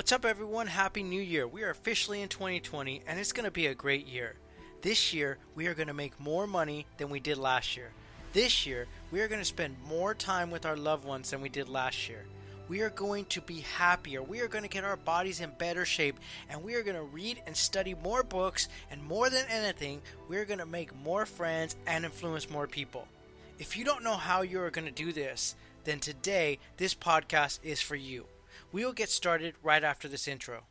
What's up, everyone? Happy New Year. We are officially in 2020, and it's going to be a great year. This year, we are going to make more money than we did last year. This year, we are going to spend more time with our loved ones than we did last year. We are going to be happier. We are going to get our bodies in better shape, and we are going to read and study more books. And more than anything, we are going to make more friends and influence more people. If you don't know how you are going to do this, then today this podcast is for you. We will get started right after this intro.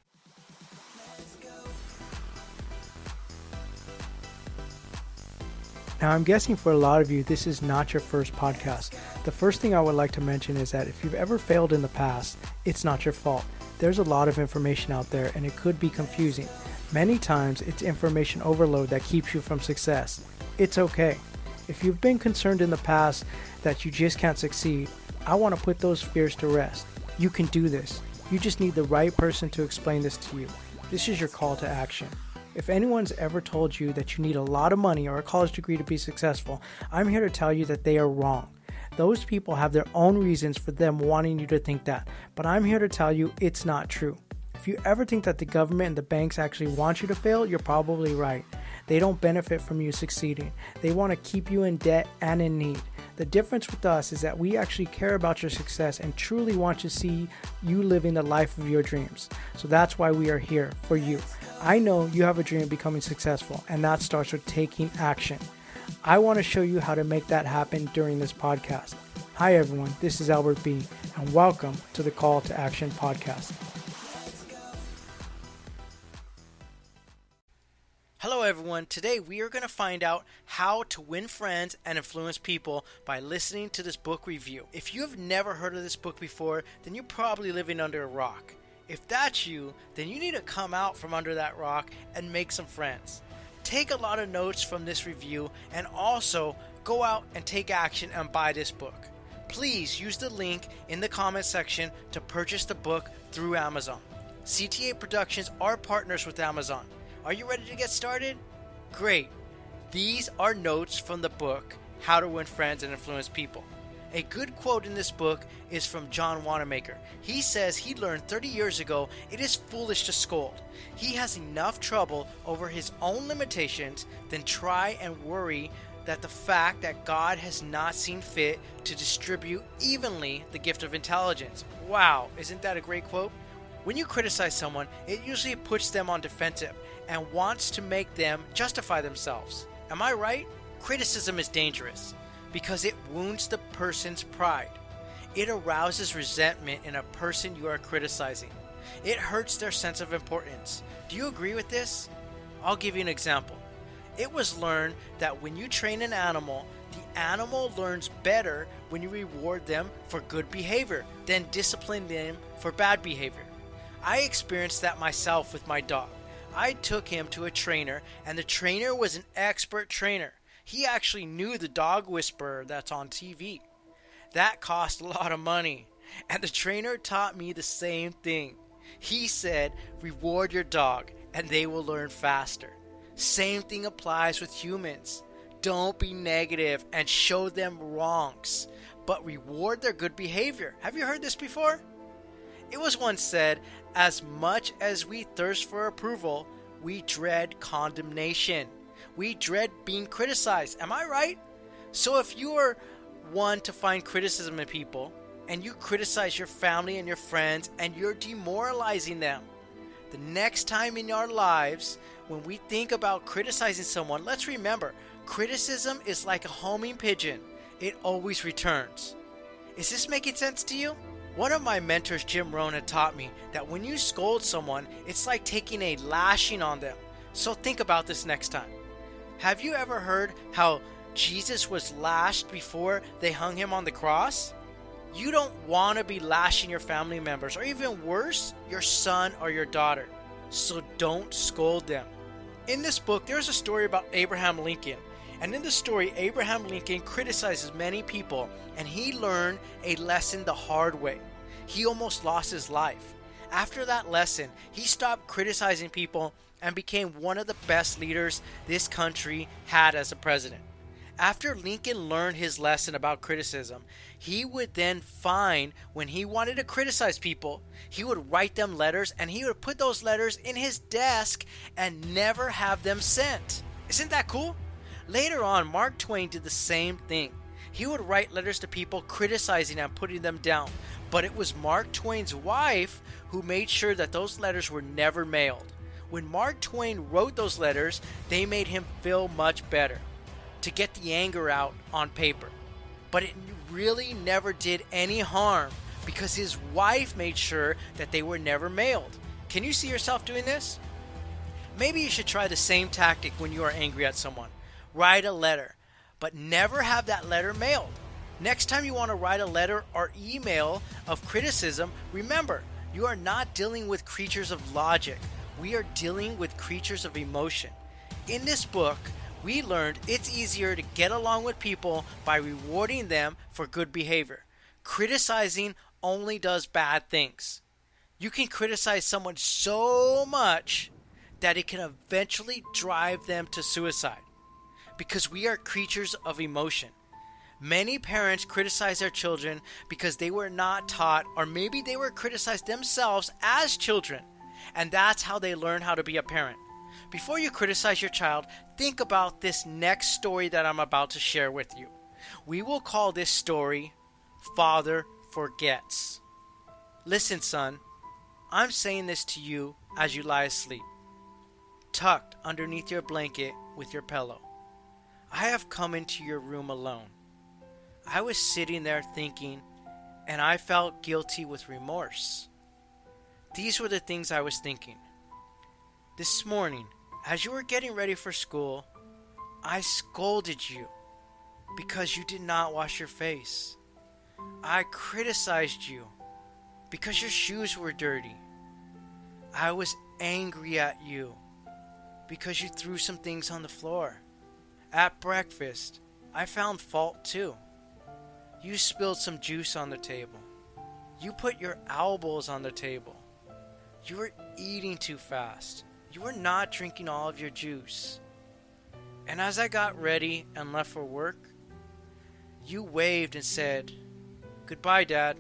Now, I'm guessing for a lot of you, this is not your first podcast. The first thing I would like to mention is that if you've ever failed in the past, it's not your fault. There's a lot of information out there and it could be confusing. Many times, it's information overload that keeps you from success. It's okay. If you've been concerned in the past that you just can't succeed, I want to put those fears to rest. You can do this. You just need the right person to explain this to you. This is your call to action. If anyone's ever told you that you need a lot of money or a college degree to be successful, I'm here to tell you that they are wrong. Those people have their own reasons for them wanting you to think that, but I'm here to tell you it's not true. If you ever think that the government and the banks actually want you to fail, you're probably right. They don't benefit from you succeeding. They want to keep you in debt and in need. The difference with us is that we actually care about your success and truly want to see you living the life of your dreams. So that's why we are here for you. I know you have a dream of becoming successful, and that starts with taking action. I want to show you how to make that happen during this podcast. Hi, everyone. This is Albert B., and welcome to the Call to Action podcast. Everyone. Today we are going to find out how to win friends and influence people by listening to this book review. If you have never heard of this book before, then you're probably living under a rock. If that's you, then you need to come out from under that rock and make some friends. Take a lot of notes from this review and also go out and take action and buy this book. Please use the link in the comment section to purchase the book through Amazon. CTA Productions are partners with Amazon. Are you ready to get started? Great. These are notes from the book How to Win Friends and Influence People. A good quote in this book is from John Wanamaker. He says he learned 30 years ago it is foolish to scold. He has enough trouble over his own limitations than try and worry that the fact that God has not seen fit to distribute evenly the gift of intelligence. Wow, isn't that a great quote? When you criticize someone, it usually puts them on defensive and wants to make them justify themselves. Am I right? Criticism is dangerous because it wounds the person's pride. It arouses resentment in a person you are criticizing. It hurts their sense of importance. Do you agree with this? I'll give you an example. It was learned that when you train an animal, the animal learns better when you reward them for good behavior than discipline them for bad behavior. I experienced that myself with my dog. I took him to a trainer, and the trainer was an expert trainer. He actually knew the dog whisperer that's on TV. That cost a lot of money, and the trainer taught me the same thing. He said, Reward your dog, and they will learn faster. Same thing applies with humans. Don't be negative and show them wrongs, but reward their good behavior. Have you heard this before? It was once said, as much as we thirst for approval, we dread condemnation. We dread being criticized. Am I right? So if you are one to find criticism in people, and you criticize your family and your friends, and you're demoralizing them, the next time in our lives when we think about criticizing someone, let's remember criticism is like a homing pigeon, it always returns. Is this making sense to you? One of my mentors, Jim Rohn, had taught me that when you scold someone, it's like taking a lashing on them. So think about this next time. Have you ever heard how Jesus was lashed before they hung him on the cross? You don't want to be lashing your family members, or even worse, your son or your daughter. So don't scold them. In this book, there's a story about Abraham Lincoln and in the story, Abraham Lincoln criticizes many people, and he learned a lesson the hard way. He almost lost his life. After that lesson, he stopped criticizing people and became one of the best leaders this country had as a president. After Lincoln learned his lesson about criticism, he would then find when he wanted to criticize people, he would write them letters and he would put those letters in his desk and never have them sent. Isn't that cool? Later on, Mark Twain did the same thing. He would write letters to people criticizing and putting them down, but it was Mark Twain's wife who made sure that those letters were never mailed. When Mark Twain wrote those letters, they made him feel much better to get the anger out on paper. But it really never did any harm because his wife made sure that they were never mailed. Can you see yourself doing this? Maybe you should try the same tactic when you are angry at someone. Write a letter, but never have that letter mailed. Next time you want to write a letter or email of criticism, remember, you are not dealing with creatures of logic. We are dealing with creatures of emotion. In this book, we learned it's easier to get along with people by rewarding them for good behavior. Criticizing only does bad things. You can criticize someone so much that it can eventually drive them to suicide because we are creatures of emotion. Many parents criticize their children because they were not taught, or maybe they were criticized themselves as children, and that's how they learn how to be a parent. Before you criticize your child, think about this next story that I'm about to share with you. We will call this story Father Forgets. Listen, son, I'm saying this to you as you lie asleep, tucked underneath your blanket with your pillow. I have come into your room alone. I was sitting there thinking, and I felt guilty with remorse. These were the things I was thinking. This morning, as you were getting ready for school, I scolded you because you did not wash your face. I criticized you because your shoes were dirty. I was angry at you because you threw some things on the floor. At breakfast, I found fault too. You spilled some juice on the table. You put your elbows on the table. You were eating too fast. You were not drinking all of your juice. And as I got ready and left for work, you waved and said, Goodbye, Dad,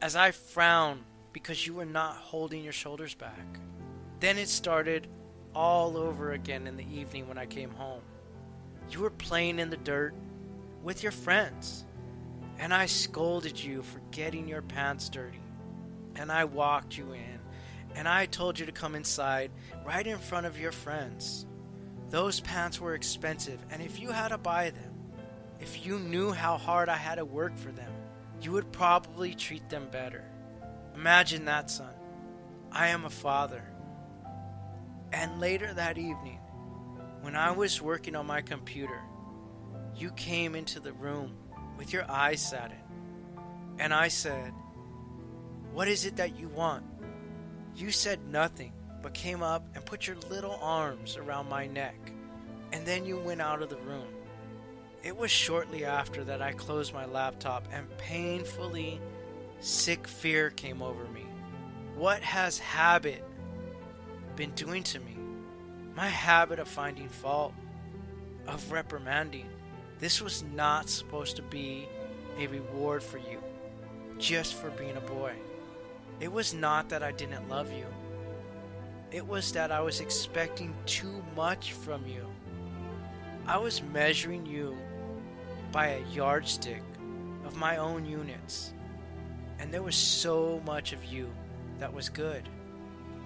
as I frowned because you were not holding your shoulders back. Then it started all over again in the evening when I came home. You were playing in the dirt with your friends, and I scolded you for getting your pants dirty, and I walked you in and I told you to come inside right in front of your friends. Those pants were expensive, and if you had to buy them, if you knew how hard I had to work for them, you would probably treat them better. Imagine that, son. I am a father. And later that evening, when I was working on my computer, you came into the room with your eyes set in. And I said, What is it that you want? You said nothing, but came up and put your little arms around my neck, and then you went out of the room. It was shortly after that I closed my laptop and painfully sick fear came over me. What has habit been doing to me? My habit of finding fault, of reprimanding. This was not supposed to be a reward for you, just for being a boy. It was not that I didn't love you. It was that I was expecting too much from you. I was measuring you by a yardstick of my own units. And there was so much of you that was good.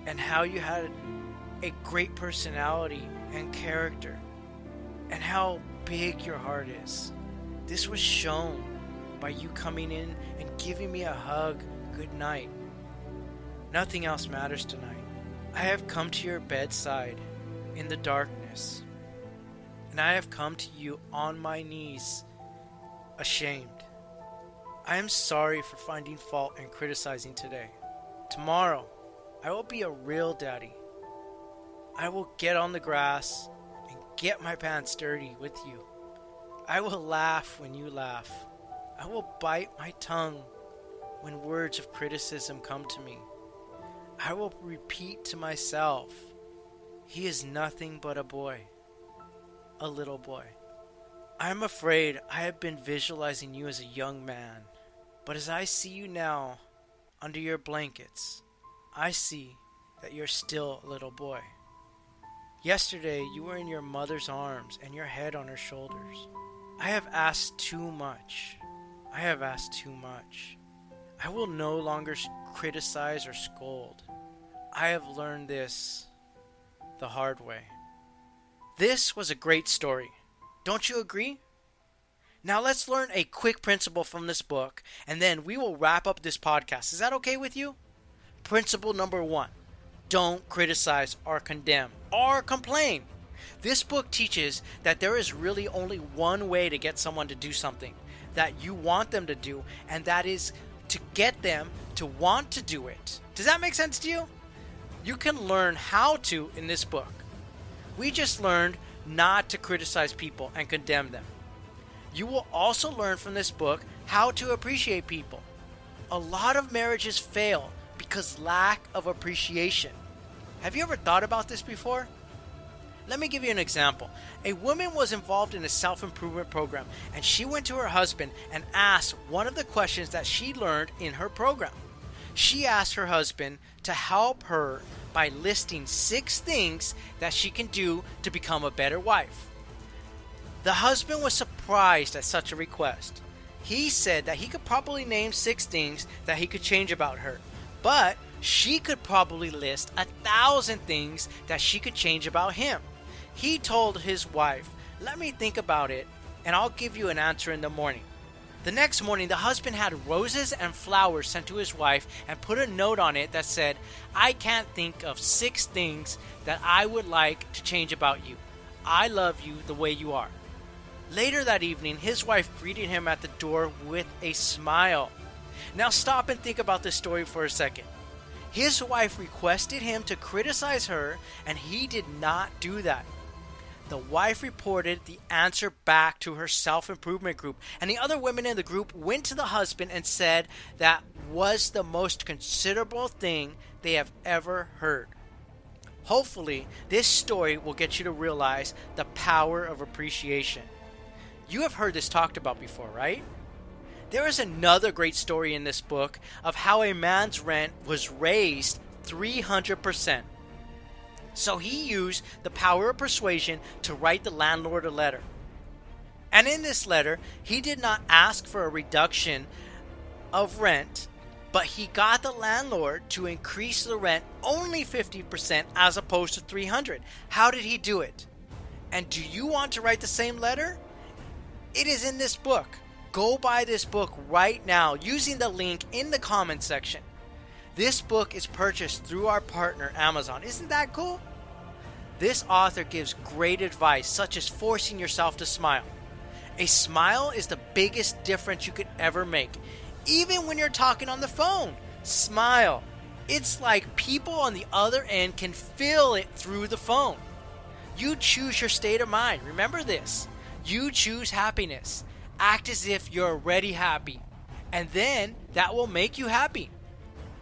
And how you had a great personality and character. And how big your heart is. This was shown by you coming in and giving me a hug good night Nothing else matters tonight. I have come to your bedside in the darkness, and I have come to you on my knees, ashamed. I am sorry for finding fault and criticizing today. Tomorrow, I will be a real daddy. I will get on the grass and get my pants dirty with you. I will laugh when you laugh. I will bite my tongue when words of criticism come to me. I will repeat to myself, He is nothing but a boy, a little boy. I'm afraid I have been visualizing you as a young man, but as I see you now, under your blankets, I see that you're still a little boy. Yesterday, you were in your mother's arms and your head on her shoulders. I have asked too much. I have asked too much. I will no longer criticize or scold. I have learned this the hard way. This was a great story. Don't you agree? Now let's learn a quick principle from this book, and then we will wrap up this podcast. Is that okay with you? Principle number one don't criticize or condemn or complain. This book teaches that there is really only one way to get someone to do something that you want them to do, and that is to get them to want to do it. Does that make sense to you? You can learn how to in this book. We just learned not to criticize people and condemn them. You will also learn from this book how to appreciate people. A lot of marriages fail because lack of appreciation. Have you ever thought about this before? Let me give you an example. A woman was involved in a self improvement program, and she went to her husband and asked one of the questions that she learned in her program. She asked her husband to help her by listing six things that she can do to become a better wife. The husband was surprised at such a request. He said that he could probably name six things that he could change about her, but she could probably list a thousand things that she could change about him. He told his wife, Let me think about it, and I'll give you an answer in the morning. The next morning, the husband had roses and flowers sent to his wife and put a note on it that said, I can't think of six things that I would like to change about you. I love you the way you are. Later that evening, his wife greeted him at the door with a smile. Now, stop and think about this story for a second. His wife requested him to criticize her, and he did not do that. The wife reported the answer back to her self improvement group, and the other women in the group went to the husband and said that was the most considerable thing they have ever heard. Hopefully, this story will get you to realize the power of appreciation. You have heard this talked about before, right? There is another great story in this book of how a man's rent was raised 300%. So he used the power of persuasion to write the landlord a letter. And in this letter, he did not ask for a reduction of rent, but he got the landlord to increase the rent only 50% as opposed to 300. How did he do it? And do you want to write the same letter? It is in this book. Go buy this book right now using the link in the comments section. This book is purchased through our partner Amazon. Isn't that cool? This author gives great advice, such as forcing yourself to smile. A smile is the biggest difference you could ever make, even when you're talking on the phone. Smile. It's like people on the other end can feel it through the phone. You choose your state of mind. Remember this. You choose happiness. Act as if you're already happy, and then that will make you happy.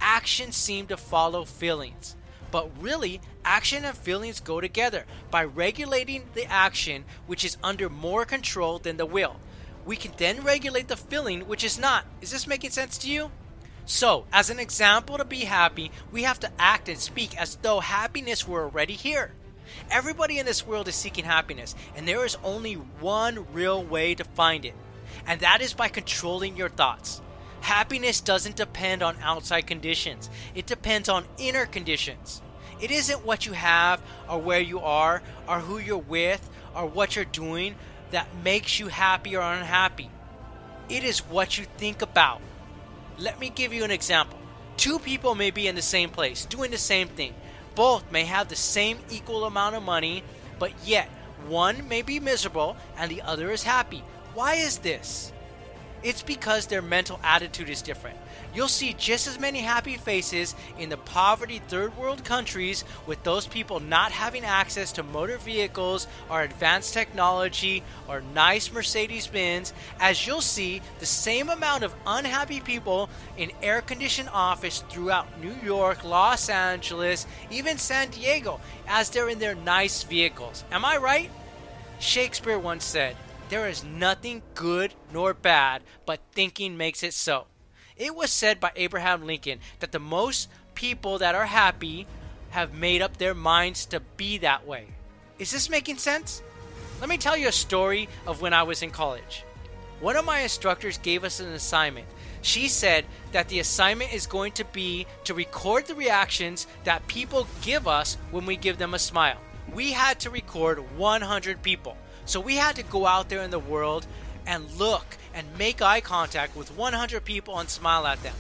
Actions seem to follow feelings, but really, action and feelings go together. By regulating the action, which is under more control than the will, we can then regulate the feeling, which is not. Is this making sense to you? So, as an example to be happy, we have to act and speak as though happiness were already here. Everybody in this world is seeking happiness, and there is only one real way to find it, and that is by controlling your thoughts. Happiness doesn't depend on outside conditions, it depends on inner conditions. It isn't what you have, or where you are, or who you're with, or what you're doing that makes you happy or unhappy. It is what you think about. Let me give you an example. Two people may be in the same place, doing the same thing, both may have the same equal amount of money, but yet one may be miserable and the other is happy. Why is this? It's because their mental attitude is different. You'll see just as many happy faces in the poverty third world countries with those people not having access to motor vehicles or advanced technology or nice Mercedes Benz as you'll see the same amount of unhappy people in air conditioned office throughout New York, Los Angeles, even San Diego as they're in their nice vehicles. Am I right? Shakespeare once said, there is nothing good nor bad, but thinking makes it so. It was said by Abraham Lincoln that the most people that are happy have made up their minds to be that way. Is this making sense? Let me tell you a story of when I was in college. One of my instructors gave us an assignment. She said that the assignment is going to be to record the reactions that people give us when we give them a smile. We had to record 100 people. So we had to go out there in the world and look and make eye contact with 100 people and smile at them.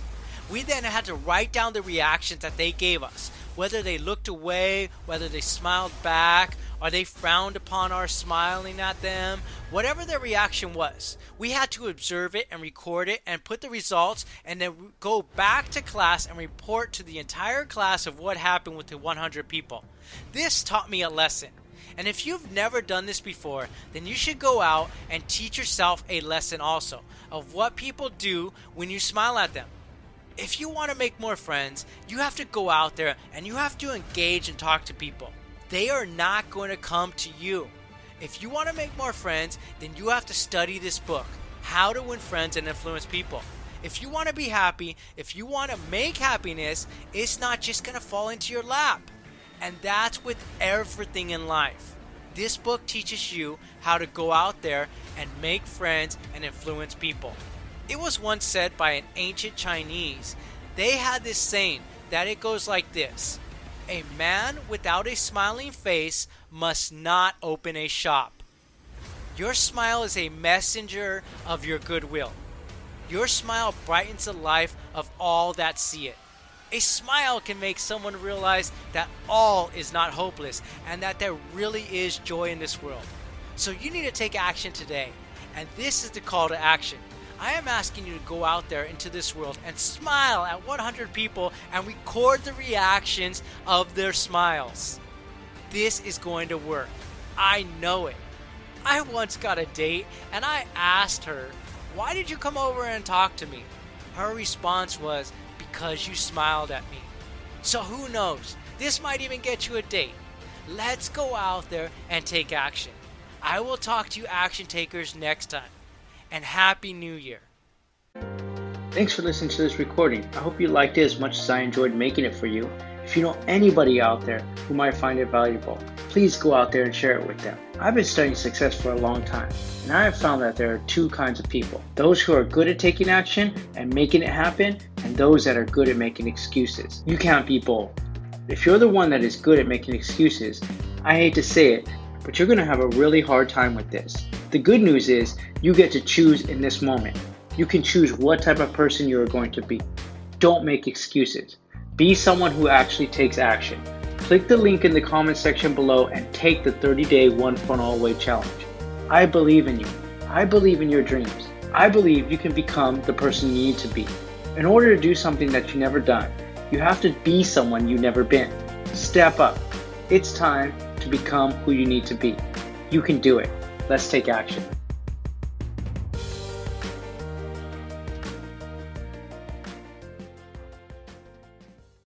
We then had to write down the reactions that they gave us, whether they looked away, whether they smiled back, or they frowned upon our smiling at them, whatever their reaction was. We had to observe it and record it and put the results and then go back to class and report to the entire class of what happened with the 100 people. This taught me a lesson. And if you've never done this before, then you should go out and teach yourself a lesson also of what people do when you smile at them. If you want to make more friends, you have to go out there and you have to engage and talk to people. They are not going to come to you. If you want to make more friends, then you have to study this book, How to Win Friends and Influence People. If you want to be happy, if you want to make happiness, it's not just going to fall into your lap. And that's with everything in life. This book teaches you how to go out there and make friends and influence people. It was once said by an ancient Chinese. They had this saying that it goes like this A man without a smiling face must not open a shop. Your smile is a messenger of your goodwill. Your smile brightens the life of all that see it. A smile can make someone realize that all is not hopeless and that there really is joy in this world. So you need to take action today. And this is the call to action. I am asking you to go out there into this world and smile at 100 people and record the reactions of their smiles. This is going to work. I know it. I once got a date and I asked her, Why did you come over and talk to me? Her response was, because you smiled at me. So who knows? This might even get you a date. Let's go out there and take action. I will talk to you action takers next time. And Happy New Year. Thanks for listening to this recording. I hope you liked it as much as I enjoyed making it for you. If you know anybody out there who might find it valuable, please go out there and share it with them. I've been studying success for a long time, and I have found that there are two kinds of people those who are good at taking action and making it happen, and those that are good at making excuses. You can't be both. If you're the one that is good at making excuses, I hate to say it, but you're going to have a really hard time with this. The good news is you get to choose in this moment. You can choose what type of person you are going to be. Don't make excuses. Be someone who actually takes action. Click the link in the comment section below and take the 30 day one funnel away challenge. I believe in you. I believe in your dreams. I believe you can become the person you need to be. In order to do something that you've never done, you have to be someone you've never been. Step up. It's time to become who you need to be. You can do it. Let's take action.